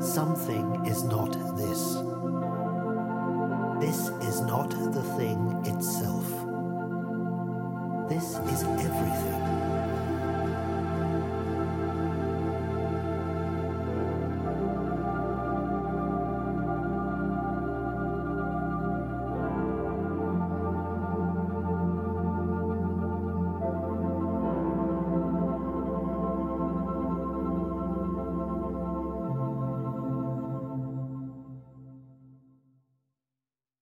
something is not this. This is not the thing itself. This is everything.